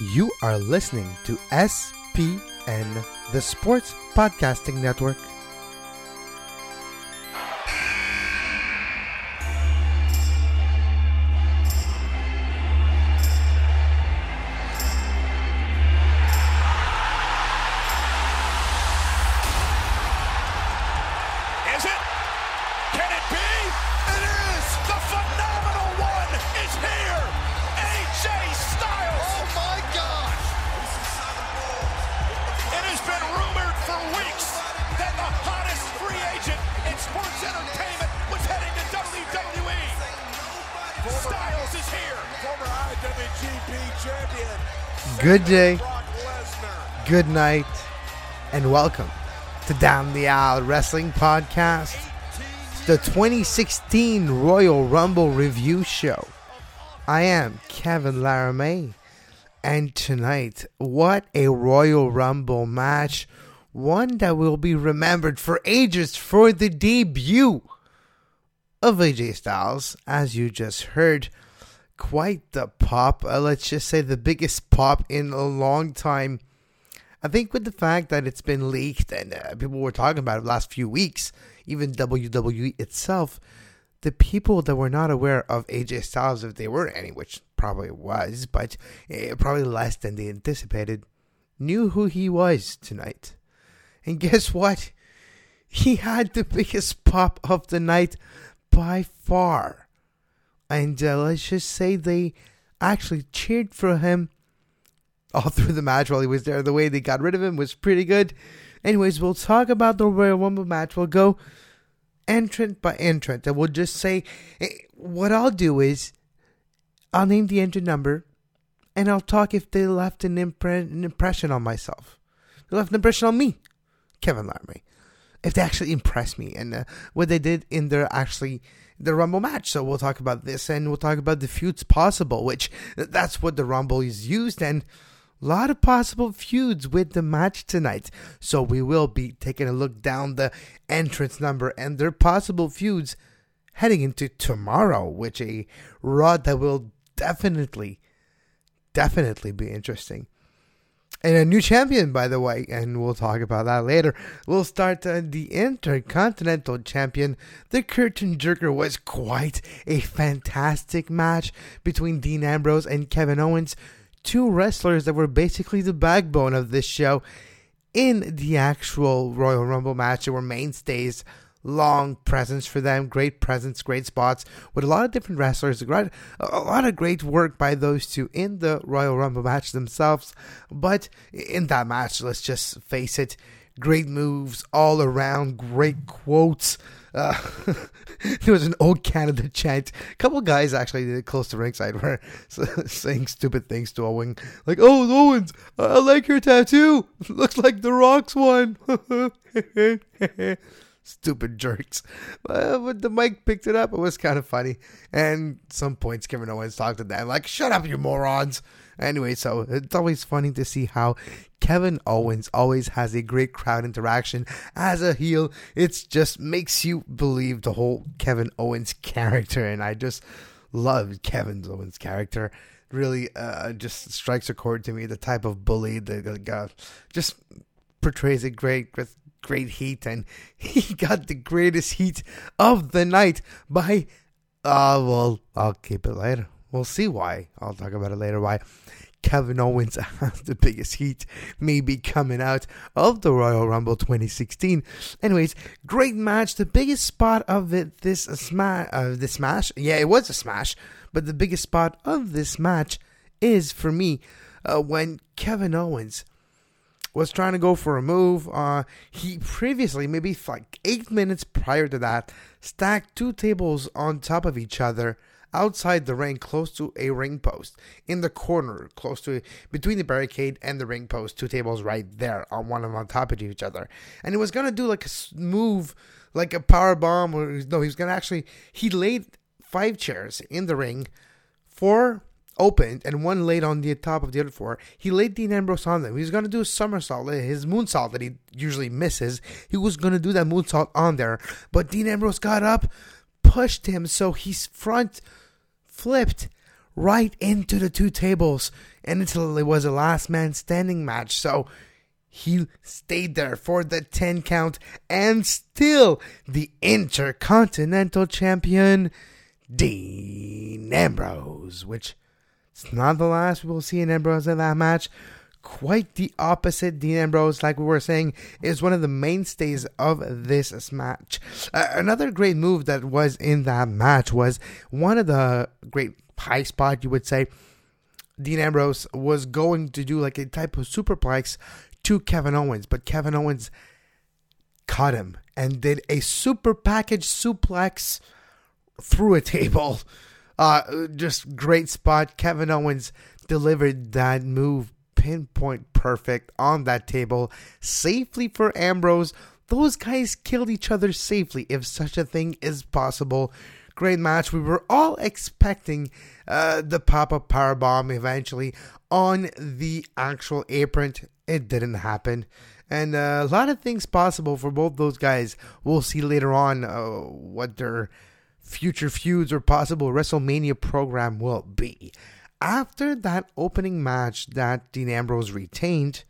You are listening to SPN, the Sports Podcasting Network. Good day, good night, and welcome to Down the Aisle Wrestling Podcast, the 2016 Royal Rumble Review Show. I am Kevin Laramie, and tonight, what a Royal Rumble match! One that will be remembered for ages for the debut of AJ Styles, as you just heard. Quite the pop, uh, let's just say the biggest pop in a long time. I think with the fact that it's been leaked and uh, people were talking about it last few weeks, even WWE itself, the people that were not aware of AJ Styles, if they were any, which probably was, but uh, probably less than they anticipated, knew who he was tonight. And guess what? He had the biggest pop of the night by far. And uh, let's just say they actually cheered for him all through the match while he was there. The way they got rid of him was pretty good. Anyways, we'll talk about the Royal Rumble match. We'll go entrant by entrant. And we'll just say eh, what I'll do is I'll name the entrant number and I'll talk if they left an, impre- an impression on myself. They left an impression on me, Kevin Laramie. If they actually impressed me and uh, what they did in their actually the Rumble match. So we'll talk about this and we'll talk about the feuds possible, which that's what the Rumble is used and a lot of possible feuds with the match tonight. So we will be taking a look down the entrance number and their possible feuds heading into tomorrow, which a rod that will definitely, definitely be interesting. And a new champion, by the way, and we'll talk about that later. We'll start uh, the Intercontinental Champion. The Curtain Jerker was quite a fantastic match between Dean Ambrose and Kevin Owens, two wrestlers that were basically the backbone of this show. In the actual Royal Rumble match, they were mainstays long presence for them, great presence, great spots with a lot of different wrestlers, a lot of great work by those two in the Royal Rumble match themselves. But in that match, let's just face it, great moves all around, great quotes. Uh, there was an old Canada chant. A couple guys actually close to ringside were saying stupid things to Owen, like, "Oh, Owens, I like your tattoo. Looks like the Rock's one." Stupid jerks. Uh, but the mic picked it up. It was kind of funny. And some points Kevin Owens talked to them like, shut up, you morons. Anyway, so it's always funny to see how Kevin Owens always has a great crowd interaction as a heel. It just makes you believe the whole Kevin Owens character. And I just love Kevin Owens' character. Really, uh, just strikes a chord to me. The type of bully that uh, just portrays it great with great heat, and he got the greatest heat of the night by. Uh, well, I'll keep it later. We'll see why. I'll talk about it later. Why Kevin Owens has the biggest heat, maybe coming out of the Royal Rumble 2016. Anyways, great match. The biggest spot of it, this smash, uh, this smash. Yeah, it was a smash, but the biggest spot of this match is for me uh, when Kevin Owens was trying to go for a move. Uh, he previously, maybe like eight minutes prior to that, stacked two tables on top of each other outside the ring, close to a ring post, in the corner, close to between the barricade and the ring post. Two tables right there, on one of them on top of each other, and he was gonna do like a move, like a power bomb, or no, he was gonna actually. He laid five chairs in the ring, four opened and one laid on the top of the other four. He laid Dean Ambrose on them. He was going to do a somersault, his moonsault that he usually misses. He was going to do that moonsault on there, but Dean Ambrose got up, pushed him, so he's front flipped right into the two tables and it was a last man standing match. So he stayed there for the 10 count and still the Intercontinental Champion, Dean Ambrose, which it's not the last we'll see in Ambrose in that match. Quite the opposite. Dean Ambrose, like we were saying, is one of the mainstays of this match. Uh, another great move that was in that match was one of the great high spot, you would say. Dean Ambrose was going to do like a type of superplex to Kevin Owens, but Kevin Owens caught him and did a super package suplex through a table. Uh, just great spot. Kevin Owens delivered that move pinpoint perfect on that table safely for Ambrose. Those guys killed each other safely, if such a thing is possible. Great match. We were all expecting uh, the pop up power bomb eventually on the actual apron. It didn't happen. And uh, a lot of things possible for both those guys. We'll see later on uh, what their future feuds or possible WrestleMania program will be. After that opening match that Dean Ambrose retained,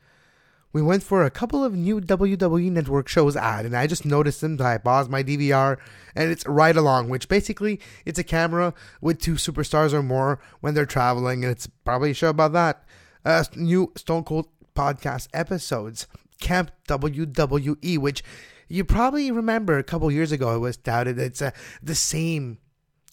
we went for a couple of new WWE Network shows ad, and I just noticed them. I paused my DVR, and it's Ride Along, which basically it's a camera with two superstars or more when they're traveling, and it's probably a show about that. Uh, new Stone Cold podcast episodes, Camp WWE, which you probably remember a couple years ago it was doubted. It's uh, the same.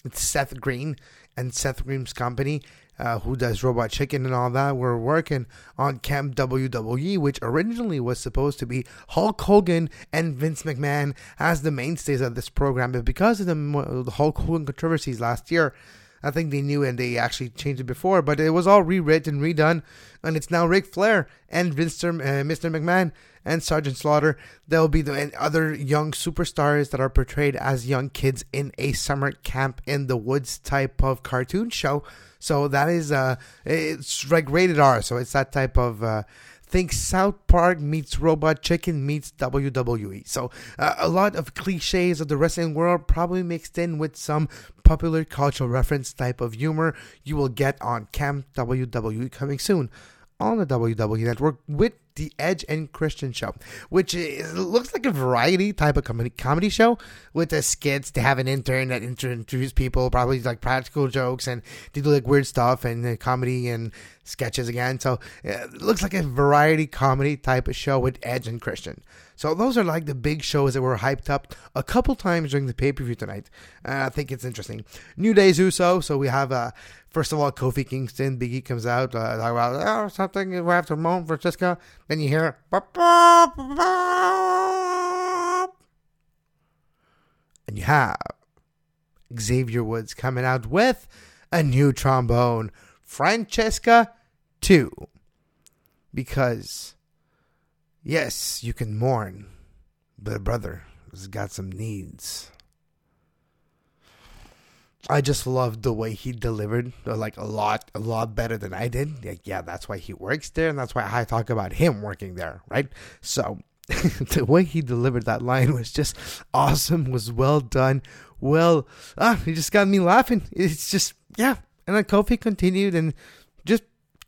It's Seth Green and Seth Green's company uh, who does Robot Chicken and all that, were working on Camp WWE, which originally was supposed to be Hulk Hogan and Vince McMahon as the mainstays of this program. But because of the, the Hulk Hogan controversies last year, I think they knew and they actually changed it before, but it was all rewritten, and redone, and it's now Ric Flair and Mr. Uh, Mr. McMahon and Sergeant Slaughter. There'll be the other young superstars that are portrayed as young kids in a summer camp in the woods type of cartoon show. So that is uh, it's like rated R. So it's that type of uh, think South Park meets Robot Chicken meets WWE. So uh, a lot of cliches of the wrestling world probably mixed in with some popular cultural reference type of humor you will get on Camp WWE coming soon on the WWE Network with the Edge and Christian show, which is, looks like a variety type of comedy, comedy show with the skits. They have an intern that introduces people, probably like practical jokes, and they do like weird stuff and uh, comedy and sketches again. So it looks like a variety comedy type of show with Edge and Christian. So those are like the big shows that were hyped up a couple times during the pay per view tonight. Uh, I think it's interesting. New Day's Uso. So we have uh, first of all Kofi Kingston. Biggie comes out uh, talk about oh, something we have to moan Francesca. Then you hear. And you have Xavier Woods coming out with a new trombone, Francesca 2. Because Yes, you can mourn, but a brother has got some needs. I just loved the way he delivered, uh, like a lot, a lot better than I did. Like, yeah, that's why he works there, and that's why I talk about him working there, right? So, the way he delivered that line was just awesome, was well done. Well, ah, he just got me laughing. It's just, yeah. And then Kofi continued and just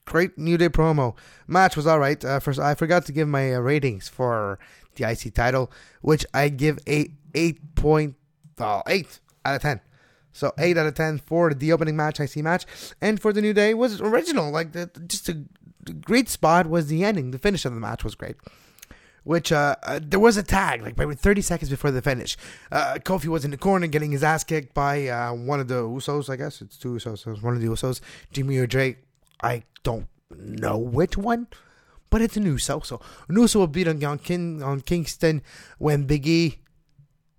great New Day promo. Match was all right. Uh, first, I forgot to give my uh, ratings for the IC title, which I give a eight point eight out of ten. So eight out of ten for the opening match, IC match, and for the New Day was original. Like the, just a great spot was the ending. The finish of the match was great. Which uh, uh, there was a tag like maybe 30 seconds before the finish. Uh, Kofi was in the corner getting his ass kicked by uh, one of the Usos. I guess it's two Usos. One of the Usos, Jimmy or Drake I don't know which one, but it's a Uso. So Uso will beat on, King, on Kingston when Biggie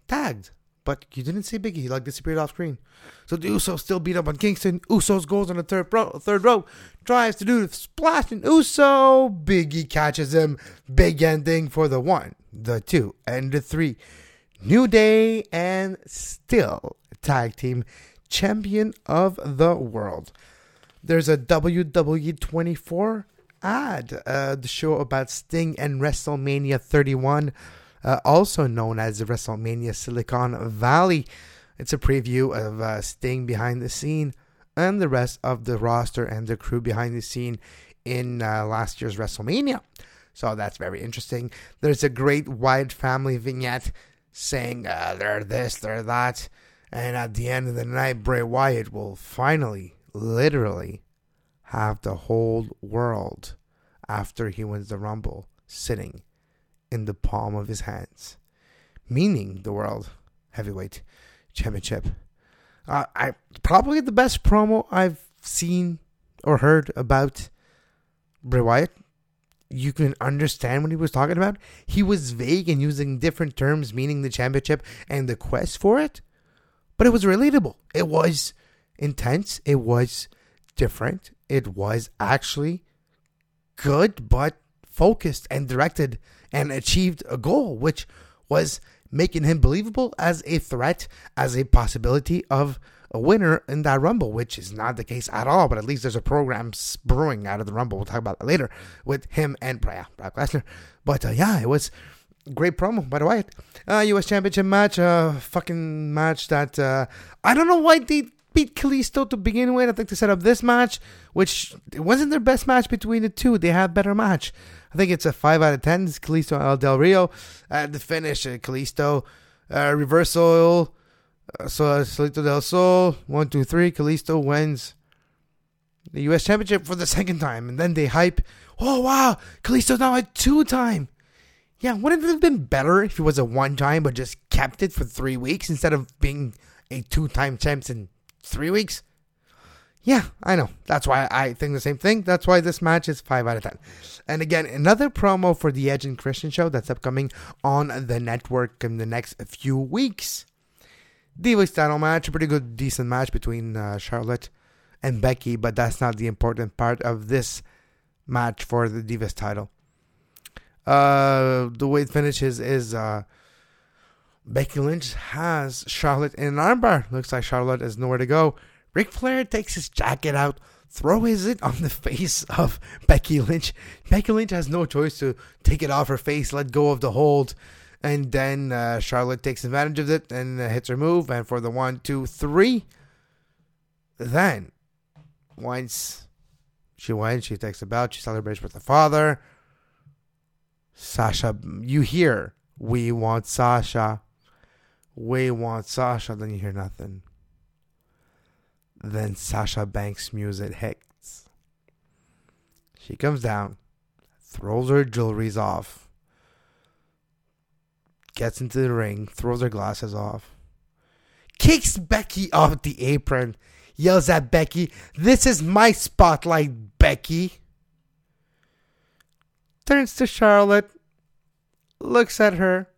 tagged. But you didn't see Biggie, he like disappeared off screen. So the Usos still beat up on Kingston. Usos goes on the third row, third row, tries to do the splash, and Uso Biggie catches him. Big ending for the one, the two, and the three. New Day and still tag team champion of the world. There's a WWE24 ad, uh, the show about Sting and WrestleMania 31, uh, also known as WrestleMania Silicon Valley. It's a preview of uh, Sting behind the scene and the rest of the roster and the crew behind the scene in uh, last year's WrestleMania. So that's very interesting. There's a great Wyatt family vignette saying uh, they're this, they're that. And at the end of the night, Bray Wyatt will finally, literally, have the whole world after he wins the Rumble sitting in the palm of his hands, meaning the World Heavyweight Championship. Uh, I probably the best promo I've seen or heard about Bray Wyatt. You can understand what he was talking about. He was vague and using different terms, meaning the championship and the quest for it, but it was relatable. It was intense. It was different. It was actually good, but focused and directed and achieved a goal, which was making him believable as a threat, as a possibility of a winner in that Rumble, which is not the case at all. But at least there's a program brewing out of the Rumble. We'll talk about that later with him and Brock Lesnar. But uh, yeah, it was great promo by the way. Uh, U.S. Championship match, uh, fucking match that uh, I don't know why they beat Kalisto to begin with. I think they set up this match, which it wasn't their best match between the two. They had better match. I think it's a 5 out of 10. It's Kalisto El Del Rio. At the finish, uh, Kalisto uh, reversal. Uh, so uh, Salida del Sol, 1, 2, 3. Kalisto wins the U.S. Championship for the second time. And then they hype, oh, wow, Kalisto now a two time. Yeah, wouldn't it have been better if it was a one time but just kept it for three weeks instead of being a two time champ in three weeks? Yeah, I know. That's why I think the same thing. That's why this match is 5 out of 10. And again, another promo for the Edge and Christian show that's upcoming on the network in the next few weeks. Divas title match, a pretty good, decent match between uh, Charlotte and Becky, but that's not the important part of this match for the Divas title. Uh, the way it finishes is uh, Becky Lynch has Charlotte in an armbar. Looks like Charlotte has nowhere to go. Ric Flair takes his jacket out, throws it on the face of Becky Lynch. Becky Lynch has no choice to take it off her face, let go of the hold, and then uh, Charlotte takes advantage of it and uh, hits her move. And for the one, two, three, then once she wins, she takes the belt, she celebrates with her father. Sasha, you hear, we want Sasha. We want Sasha. Then you hear nothing. Then Sasha Banks' music hits. She comes down, throws her jewelries off, gets into the ring, throws her glasses off, kicks Becky off the apron, yells at Becky, This is my spotlight, Becky. Turns to Charlotte, looks at her,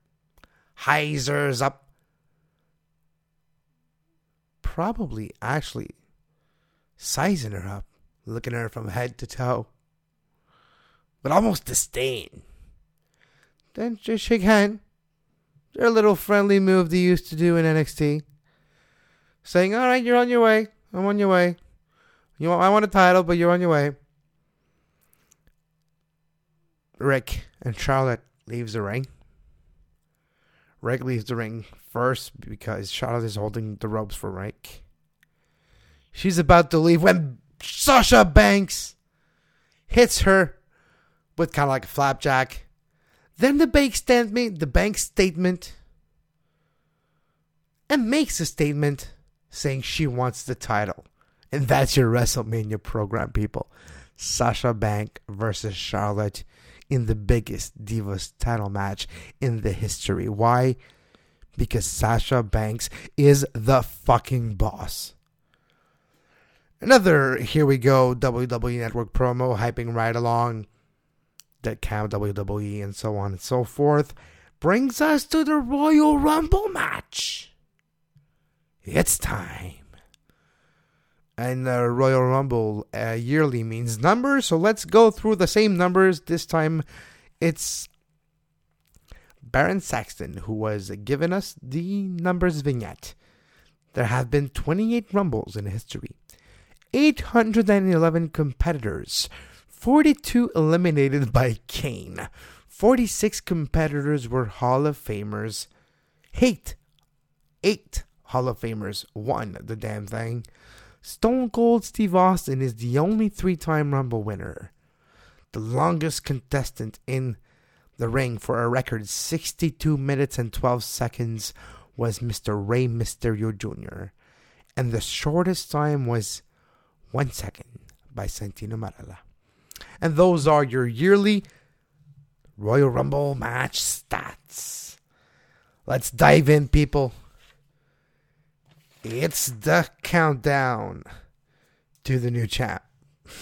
hyzers up, probably actually sizing her up, looking at her from head to toe, with almost disdain. Then just shake hand. Their little friendly move they used to do in NXT. Saying, all right, you're on your way. I'm on your way. You want, I want a title, but you're on your way. Rick and Charlotte leaves the ring. Rick leaves the ring first because Charlotte is holding the ropes for Rick. She's about to leave when Sasha Banks hits her with kind of like a flapjack. Then the bank statement, the bank statement, and makes a statement saying she wants the title. And that's your WrestleMania program, people. Sasha Bank versus Charlotte in the biggest Divas title match in the history. Why? Because Sasha Banks is the fucking boss. Another here we go WWE Network promo hyping Ride Along that count WWE and so on and so forth brings us to the Royal Rumble match. It's time. And uh, Royal Rumble uh, yearly means numbers, so let's go through the same numbers. This time it's Byron Saxton who was given us the numbers vignette. There have been 28 Rumbles in history, 811 competitors, 42 eliminated by Kane, 46 competitors were Hall of Famers, 8, 8 Hall of Famers won the damn thing. Stone Cold Steve Austin is the only three time Rumble winner. The longest contestant in the ring for a record 62 minutes and 12 seconds was Mr. Rey Mysterio Jr. And the shortest time was one second by Santino Marella. And those are your yearly Royal Rumble match stats. Let's dive in, people. It's the countdown to the new champ.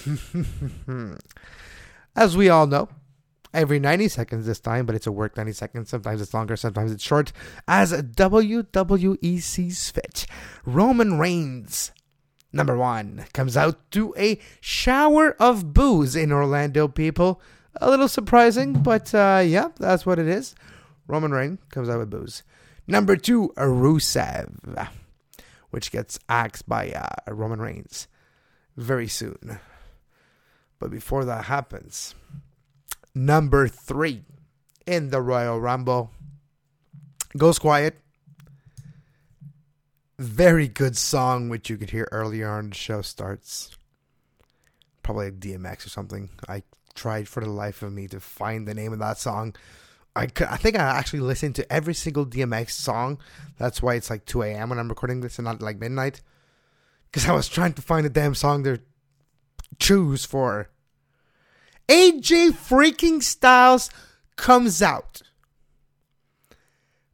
As we all know, every 90 seconds this time, but it's a work 90 seconds. Sometimes it's longer, sometimes it's short. As WWE sees fit, Roman Reigns, number one, comes out to a shower of boos in Orlando, people. A little surprising, but uh, yeah, that's what it is. Roman Reigns comes out with boos. Number two, Rusev which gets axed by uh, Roman Reigns very soon. But before that happens, number three in the Royal Rumble goes quiet. Very good song, which you could hear earlier on the show starts. Probably DMX or something. I tried for the life of me to find the name of that song. I I think I actually listened to every single DMX song. That's why it's like 2 a.m. when I'm recording this and not like midnight. Because I was trying to find a damn song to choose for. AJ freaking Styles comes out.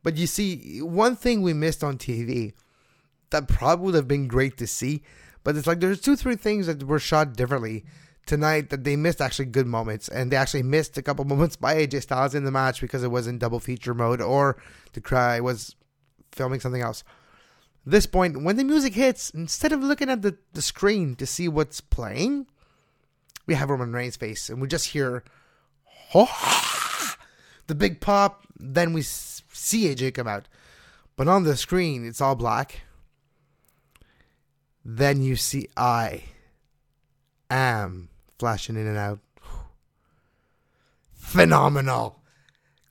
But you see, one thing we missed on TV that probably would have been great to see, but it's like there's two, three things that were shot differently tonight that they missed actually good moments, and they actually missed a couple moments by AJ Styles in the match because it was in double feature mode or the cry was filming something else. This point, when the music hits, instead of looking at the, the screen to see what's playing, we have Roman Reigns' face, and we just hear oh, the big pop. Then we see AJ come out, but on the screen it's all black. Then you see I am flashing in and out. Phenomenal.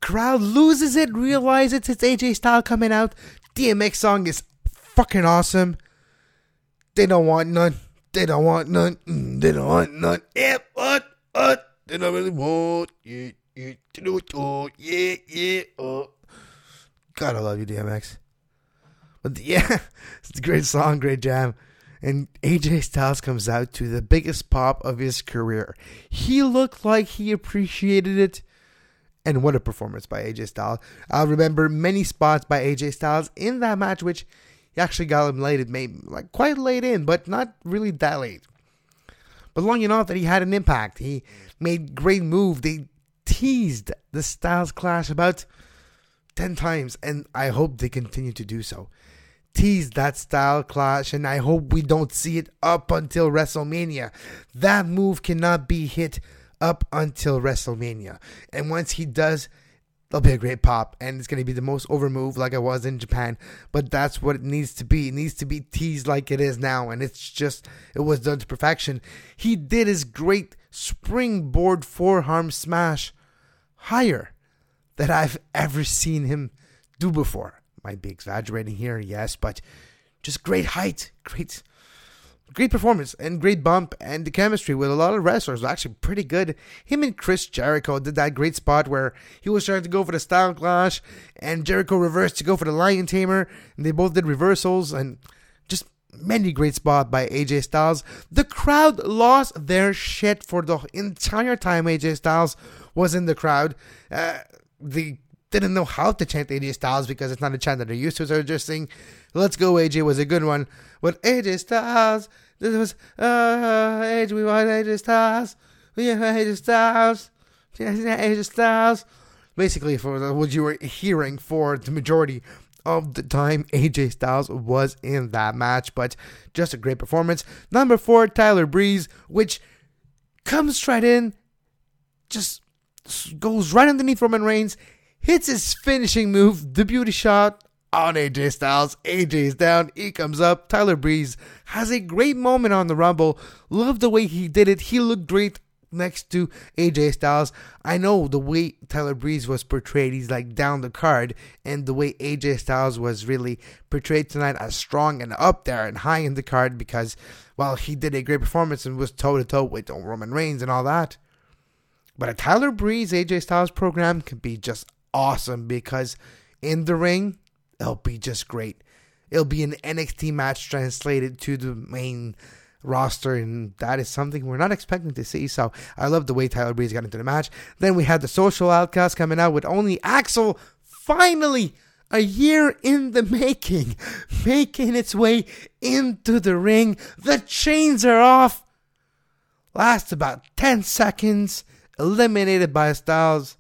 Crowd loses it, realizes it's AJ Style coming out. DMX song is fucking awesome. They don't want none. They don't want none. Mm, they don't want none. Yeah, what? What? They don't really want yeah, yeah, oh, yeah, yeah. Oh. God, I love you, DMX. But yeah, it's a great song, great jam and AJ Styles comes out to the biggest pop of his career. He looked like he appreciated it. And what a performance by AJ Styles. I remember many spots by AJ Styles in that match, which he actually got him late, maybe like quite late in, but not really that late. But long enough that he had an impact. He made great move. They teased the Styles clash about 10 times, and I hope they continue to do so tease that style clash, and I hope we don't see it up until WrestleMania. That move cannot be hit up until WrestleMania. And once he does, there'll be a great pop, and it's going to be the most over move like it was in Japan. But that's what it needs to be. It needs to be teased like it is now, and it's just, it was done to perfection. He did his great springboard forearm smash higher that I've ever seen him do before might be exaggerating here, yes, but just great height, great, great performance, and great bump, and the chemistry with a lot of wrestlers was actually pretty good. Him and Chris Jericho did that great spot where he was trying to go for the style clash, and Jericho reversed to go for the lion tamer, and they both did reversals, and just many great spots by AJ Styles. The crowd lost their shit for the entire time AJ Styles was in the crowd. Uh, the didn't know how to chant AJ Styles because it's not a chant that they're used to. So just saying, "Let's go, AJ" was a good one. But AJ Styles, this was uh, AJ, we want AJ Styles, we want AJ Styles, AJ Styles. Basically, for what you were hearing for the majority of the time, AJ Styles was in that match. But just a great performance. Number four, Tyler Breeze, which comes right in, just goes right underneath Roman Reigns hits his finishing move, the beauty shot on AJ Styles. AJ's down, he comes up. Tyler Breeze has a great moment on the Rumble. Love the way he did it. He looked great next to AJ Styles. I know the way Tyler Breeze was portrayed, he's like down the card, and the way AJ Styles was really portrayed tonight as strong and up there and high in the card because, well, he did a great performance and was toe to toe with Roman Reigns and all that. But a Tyler Breeze AJ Styles program could be just awesome because in the ring, it'll be just great. It'll be an NXT match translated to the main roster, and that is something we're not expecting to see. So I love the way Tyler Breeze got into the match. Then we had the Social Outcast coming out with only Axel finally a year in the making, making its way into the ring. The chains are off. Last about 10 seconds, eliminated by Styles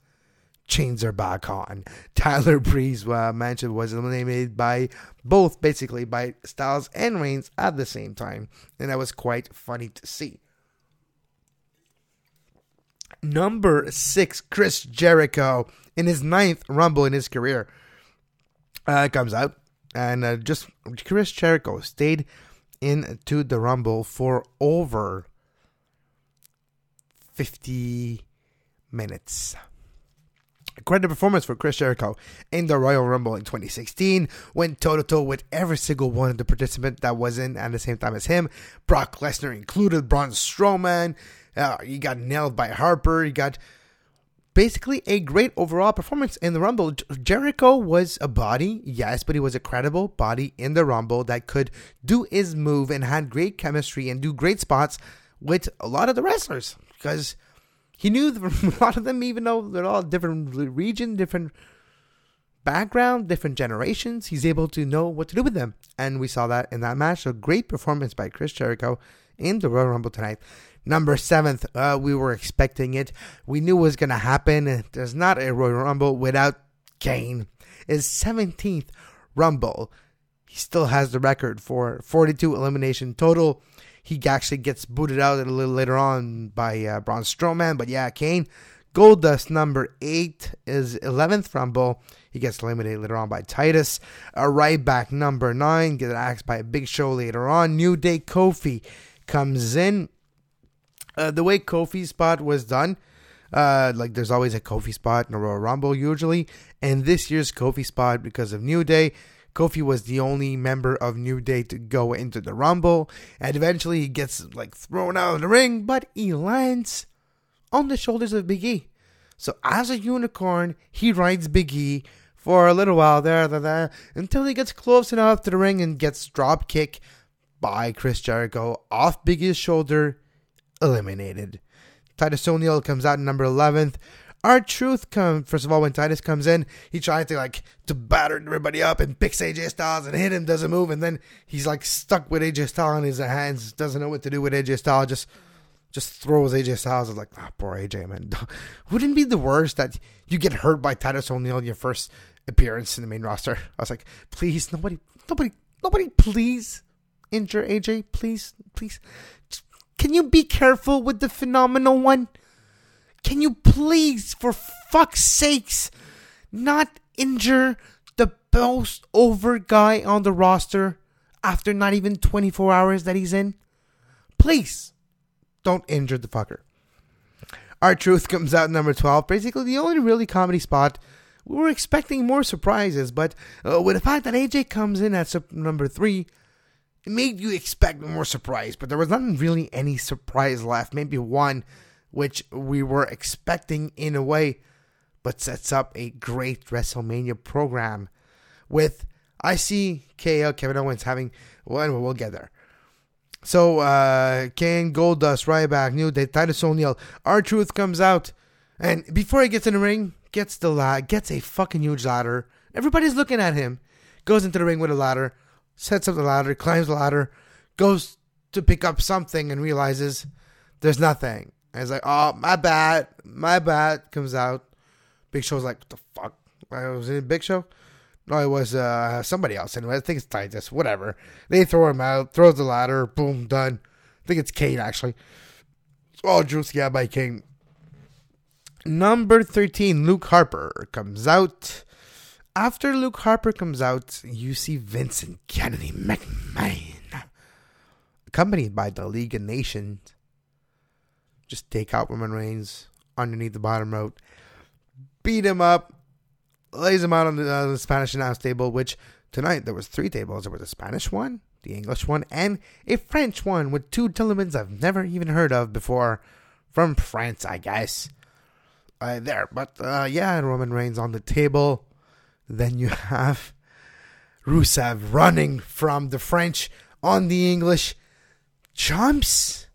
chains are back on. Tyler Breeze uh, mentioned was eliminated by both, basically by Styles and Reigns at the same time, and that was quite funny to see. Number six, Chris Jericho in his ninth Rumble in his career uh, comes out, and uh, just Chris Jericho stayed into the Rumble for over fifty minutes. Quite performance for Chris Jericho in the Royal Rumble in 2016. Went toe to toe with every single one of the participants that was in at the same time as him. Brock Lesnar included, Braun Strowman. Uh, he got nailed by Harper. He got basically a great overall performance in the Rumble. Jericho was a body, yes, but he was a credible body in the Rumble that could do his move and had great chemistry and do great spots with a lot of the wrestlers because he knew a lot of them, even though they're all different region, different background, different generations. He's able to know what to do with them, and we saw that in that match. A great performance by Chris Jericho in the Royal Rumble tonight. Number seventh, uh, we were expecting it. We knew it was going to happen. There's not a Royal Rumble without Kane. His 17th Rumble. He still has the record for 42 elimination total. He actually gets booted out a little later on by uh, Braun Strowman. But yeah, Kane. Goldust number eight is 11th Rumble. He gets eliminated later on by Titus. A Ryback number nine gets axed by a Big Show later on. New Day Kofi comes in. Uh, the way Kofi's spot was done, uh, like there's always a Kofi spot in a Royal Rumble usually, and this year's Kofi spot because of New Day Kofi was the only member of New Day to go into the Rumble, and eventually he gets like thrown out of the ring, but he lands on the shoulders of Big E. So as a unicorn, he rides Big E for a little while there, there, there until he gets close enough to the ring and gets drop kick by Chris Jericho off Big E's shoulder, eliminated. Titus O'Neil comes out in number 11th. R-Truth comes first of all when Titus comes in, he tries to like to batter everybody up and picks AJ Styles and hit him, doesn't move, and then he's like stuck with AJ Styles in his hands, doesn't know what to do with AJ Styles, just just throws AJ Styles. I like, ah, oh, poor AJ man. Wouldn't be the worst that you get hurt by Titus O'Neil in your first appearance in the main roster? I was like, please, nobody, nobody, nobody, please injure AJ, please, please. Can you be careful with the phenomenal one? Can you please, for fuck's sakes, not injure the most over guy on the roster after not even 24 hours that he's in? Please, don't injure the fucker. R-Truth comes out number 12. Basically, the only really comedy spot. We were expecting more surprises, but uh, with the fact that AJ comes in at number 3, it made you expect more surprise, but there was not really any surprise left. Maybe one which we were expecting in a way, but sets up a great WrestleMania program with I see KO Kevin Owens having well anyway, we'll get there. So uh Kane, Goldust, Ryback, New Day, Titus O'Neil, R-Truth comes out, and before he gets in the ring, gets the la- gets a fucking huge ladder. Everybody's looking at him. Goes into the ring with a ladder, sets up the ladder, climbs the ladder, goes to pick up something and realizes there's nothing. And he's like, oh, my bad, my bad. Comes out. Big Show's like, what the fuck? I was in Big Show? No, it was uh, somebody else. Anyway, I think it's Titus. Whatever. They throw him out, throws the ladder, boom, done. I think it's Kane, actually. All Juice, yeah, by Kane. Number 13, Luke Harper comes out. After Luke Harper comes out, you see Vincent Kennedy McMahon, accompanied by the League of Nations just take out Roman Reigns underneath the bottom rope, beat him up, lays him out on the, uh, the Spanish announce table. Which tonight there was three tables. There was a Spanish one, the English one, and a French one with two gentlemen I've never even heard of before from France, I guess. Uh, there, but uh, yeah, Roman Reigns on the table. Then you have Rusev running from the French on the English, jumps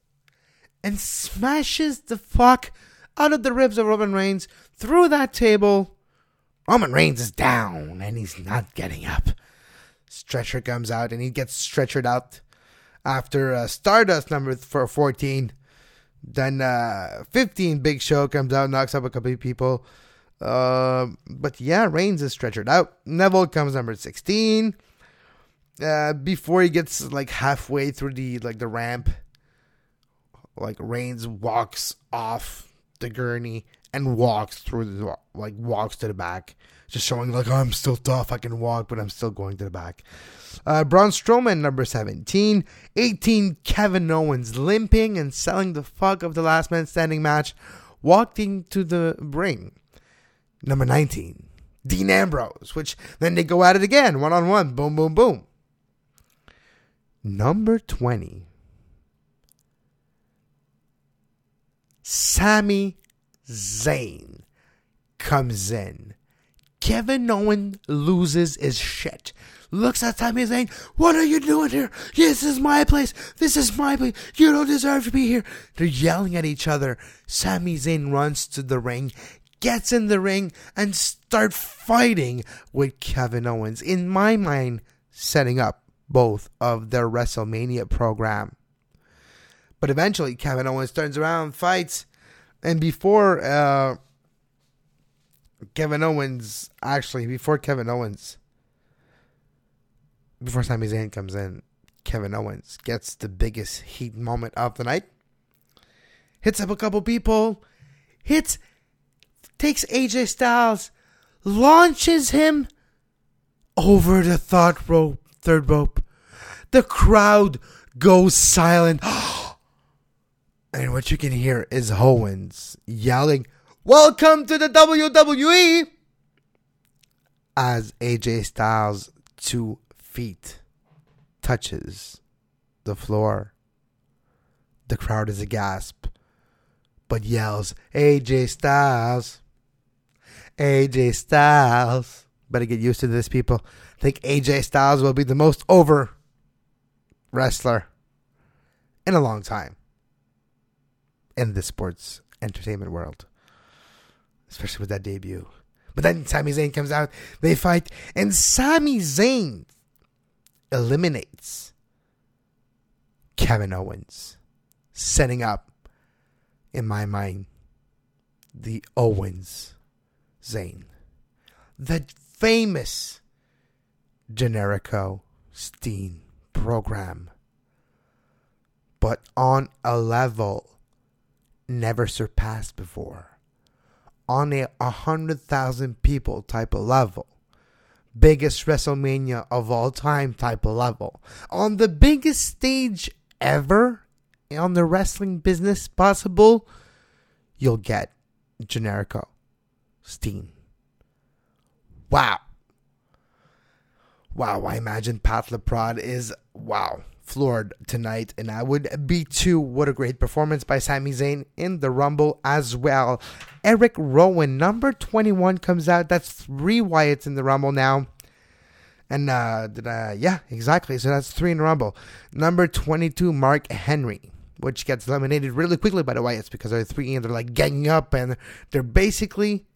and smashes the fuck out of the ribs of Roman Reigns through that table. Roman Reigns is down and he's not getting up. Stretcher comes out and he gets stretchered out after uh, Stardust number for 14. Then uh, 15 Big Show comes out, knocks up a couple of people. Uh, but yeah, Reigns is stretchered out. Neville comes number 16. Uh, before he gets like halfway through the like the ramp, like Reigns walks off the gurney and walks through the like walks to the back, just showing like I'm still tough. I can walk, but I'm still going to the back. Uh, Braun Strowman, number 17. 18, Kevin Owens, limping and selling the fuck of the last man standing match, walking to the ring. Number 19, Dean Ambrose, which then they go at it again, one on one, boom, boom, boom. Number 20, Sami Zayn comes in. Kevin Owens loses his shit. Looks at Sami Zayn. What are you doing here? This is my place. This is my place. You don't deserve to be here. They're yelling at each other. Sami Zayn runs to the ring, gets in the ring, and start fighting with Kevin Owens. In my mind, setting up both of their WrestleMania program. But eventually, Kevin Owens turns around, fights, and before uh, Kevin Owens, actually, before Kevin Owens, before Sami Zayn comes in, Kevin Owens gets the biggest heat moment of the night. Hits up a couple people, hits, takes AJ Styles, launches him over the third rope, third rope. The crowd goes silent. and what you can hear is Owens yelling, Welcome to the WWE! As AJ Styles' two feet touches the floor. The crowd is a gasp, but yells, AJ Styles! AJ Styles! Better get used to this, people. I think AJ Styles will be the most over wrestler in a long time in the sports entertainment world, especially with that debut. But then Sami Zayn comes out, they fight, and Sami Zayn eliminates Kevin Owens, setting up, in my mind, the Owens Zayn, the famous Generico Steen program, but on a level never surpassed before. On a 100,000 people type of level. Biggest WrestleMania of all time type of level. On the biggest stage ever on the wrestling business possible, you'll get Generico Steen. Wow. Wow, I imagine Pat LaPrade is wow floored tonight, and I would be too. What a great performance by Sami Zayn in the Rumble as well. Eric Rowan, number 21, comes out. That's three Wyatts in the Rumble now. And uh, yeah, exactly. So that's three in the Rumble. Number 22, Mark Henry, which gets eliminated really quickly by the Wyatts because they're three and they're like ganging up and they're basically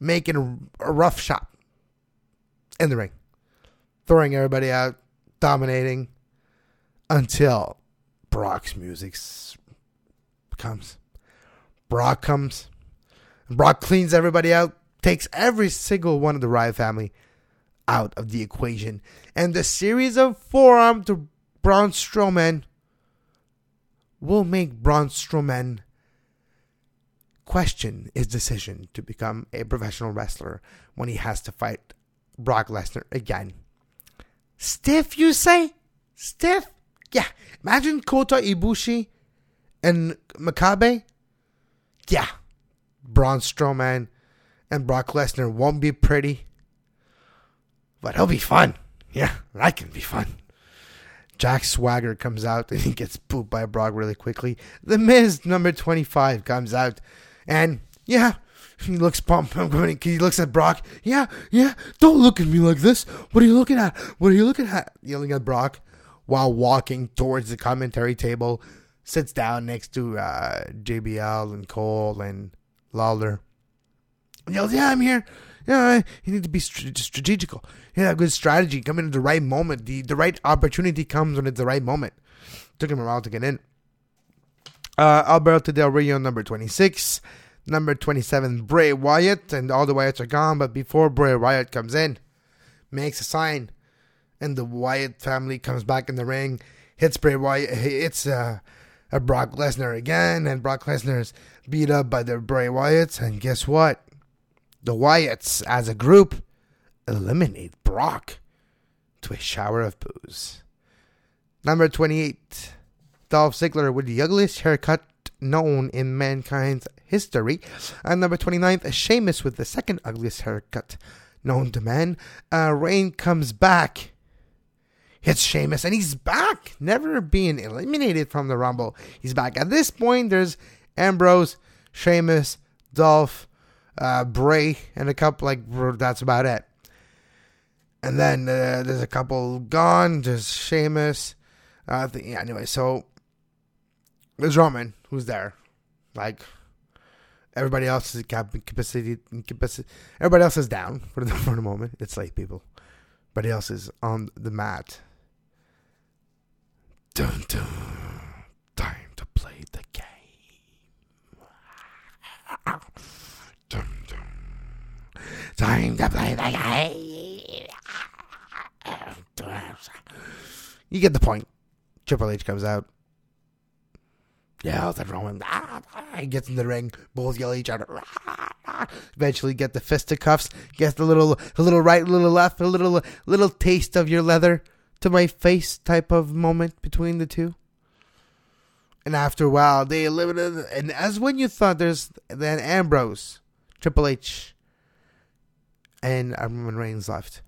making a rough shot in the ring, throwing everybody out, dominating until Brock's music comes. Brock comes. Brock cleans everybody out, takes every single one of the Wyatt family out of the equation. And the series of forearm to Braun Strowman will make Braun Strowman question his decision to become a professional wrestler when he has to fight Brock Lesnar again. Stiff, you say? Stiff? Yeah, imagine Kota Ibushi And Makabe, yeah, Braun Strowman and Brock Lesnar won't be pretty, but it'll be fun. Yeah, that can be fun. Jack Swagger comes out and he gets pooped by Brock really quickly. The Miz, number 25, comes out and, yeah, he looks pumped. He looks at Brock. Yeah, yeah, don't look at me like this. What are you looking at? What are you looking at? Yelling at Brock while walking towards the commentary table. Sits down next to uh, JBL and Cole and Lawler. And yells, Yeah, I'm here. Yeah, you need to be strategical. You Yeah, good strategy. Come in at the right moment. The the right opportunity comes when it's the right moment. Took him a while to get in. Uh, Alberto Del Rio, number 26. Number 27, Bray Wyatt. And all the Wyatts are gone. But before Bray Wyatt comes in, makes a sign. And the Wyatt family comes back in the ring. Hits Bray Wyatt. Hits uh, Brock Lesnar again. And Brock Lesnar's beat up by the Bray Wyatts. And guess what? The Wyatts, as a group, eliminate Brock to a shower of boos. Number 28, Dolph Ziggler with the ugliest haircut known in mankind's history. And number 29th, Sheamus with the second ugliest haircut known to man. Uh, Reign comes back. Hits Sheamus, and he's back, never being eliminated from the Rumble. He's back. At this point, there's Ambrose, Sheamus, Dolph, uh, Bray, and a couple like that's about it. And then uh, there's a couple gone. There's Sheamus. Uh, the, yeah, anyway, so there's Roman who's there. Like everybody else is capacity, capacity. Everybody else is down for the for the moment. It's late, people. Everybody else is on the mat. Dun dun. Time to play the game. Dun, dun. Time to play the game. You get the point. Triple H comes out. Yells at Roman. He gets in the ring. Both yell at each other. Eventually get the fisticuffs. Gets the little, a little right, little left, a little, little taste of your leather to my face type of moment between the two. And after a while, they eliminated. And as when you thought there's then Ambrose, Triple H, and Roman Reigns left.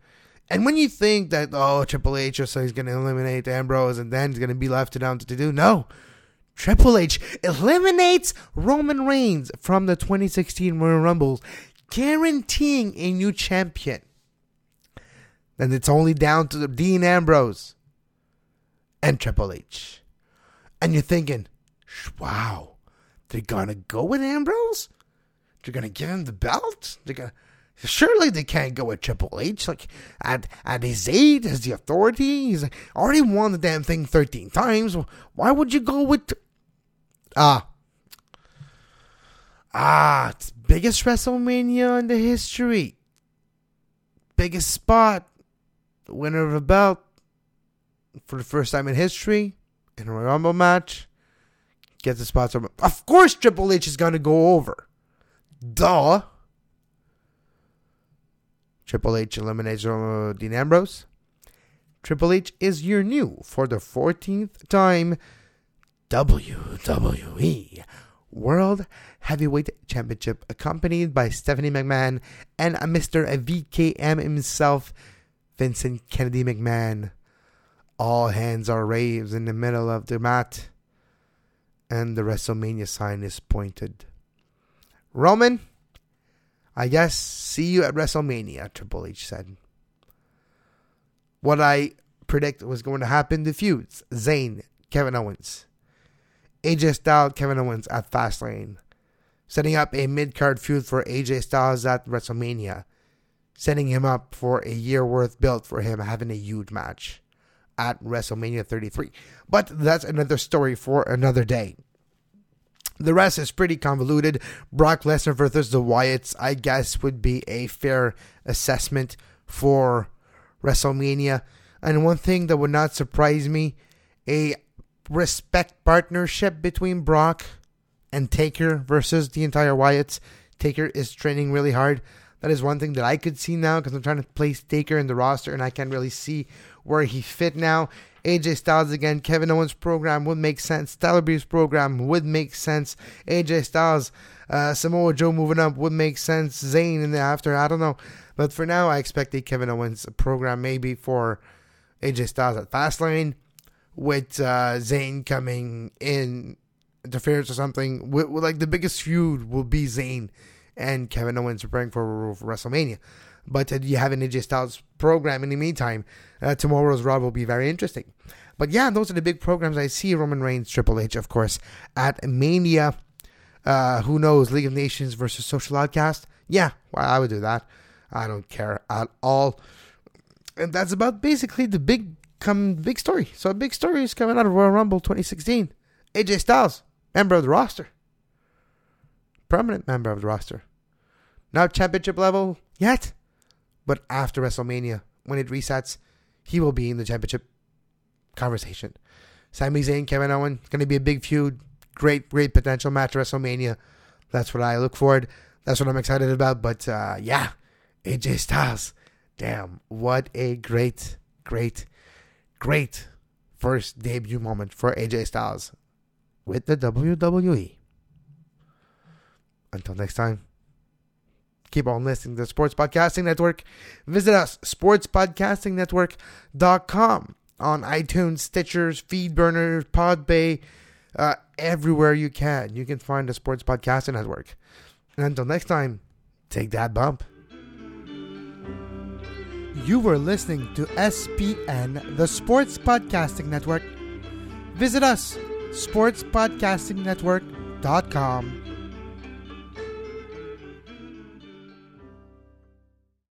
And when you think that oh Triple H or so he's to eliminate Ambrose and then he's to be left down to do no, Triple H eliminates Roman Reigns from the 2016 Royal Rumbles, guaranteeing a new champion. Then it's only down to Dean Ambrose and Triple H. And you're thinking, wow, they're going to go with Ambrose? They're going to give him the belt? They're going to. Surely they can't go with Triple H. Like at at his age, has the authority. He's already won the damn thing thirteen times. Why would you go with? Ah, ah, it's biggest WrestleMania in the history. Biggest spot. Winner of a belt for the first time in history in a Rumble match. Gets the spots. Of course, Triple H is gonna go over. Duh. Triple H eliminates uh, Dean Ambrose. Triple H is your new, for the 14th time, WWE World Heavyweight Championship, accompanied by Stephanie McMahon and Mr. VKM himself, Vincent Kennedy McMahon. All hands are raised in the middle of the mat, and the WrestleMania sign is pointed. Roman, I guess see you at WrestleMania, Triple H said. What I predict was going to happen the feuds Zayn, Kevin Owens. AJ Styles, Kevin Owens at Fastlane. Setting up a mid card feud for AJ Styles at WrestleMania. Setting him up for a year worth built for him having a huge match at WrestleMania 33. But that's another story for another day. The rest is pretty convoluted. Brock Lesnar versus the Wyatts, I guess, would be a fair assessment for WrestleMania. And one thing that would not surprise me a respect partnership between Brock and Taker versus the entire Wyatts. Taker is training really hard. That is one thing that I could see now because I'm trying to place Taker in the roster and I can't really see where he fit now. AJ Styles again. Kevin Owens' program would make sense. Tyler Breeze' program would make sense. AJ Styles, uh, Samoa Joe moving up would make sense. Zayn in the after, I don't know. But for now, I expect a Kevin Owens program maybe for AJ Styles at Fastlane with uh, Zayn coming in interference or something. With, with, like the biggest feud will be Zayn and Kevin Owens preparing for, WrestleMania. But uh, you have an AJ Styles program in the meantime. Uh, tomorrow's Raw will be very interesting. But yeah, those are the big programs I see. Roman Reigns, Triple H, of course, at Mania. Uh, who knows? League of Nations versus Social Outcast. Yeah, well, I would do that. I don't care at all. And that's about basically the big come big story. So a big story is coming out of Royal Rumble 2016. AJ Styles, member of the roster. Permanent member of the roster. Not championship level yet, but after WrestleMania, when it resets, he will be in the championship conversation. Sami Zayn, Kevin Owens, going to be a big feud. Great, great potential match at WrestleMania. That's what I look forward. That's what I'm excited about. But uh, yeah, AJ Styles. Damn, what a great, great, great first debut moment for AJ Styles with the WWE. Until next time, keep on listening to the Sports Podcasting Network. Visit us, sportspodcastingnetwork.com on iTunes, Stitchers, Feedburner, Podbay, uh, everywhere you can. You can find the Sports Podcasting Network. And until next time, take that bump. You were listening to SPN, the Sports Podcasting Network. Visit us, sportspodcastingnetwork.com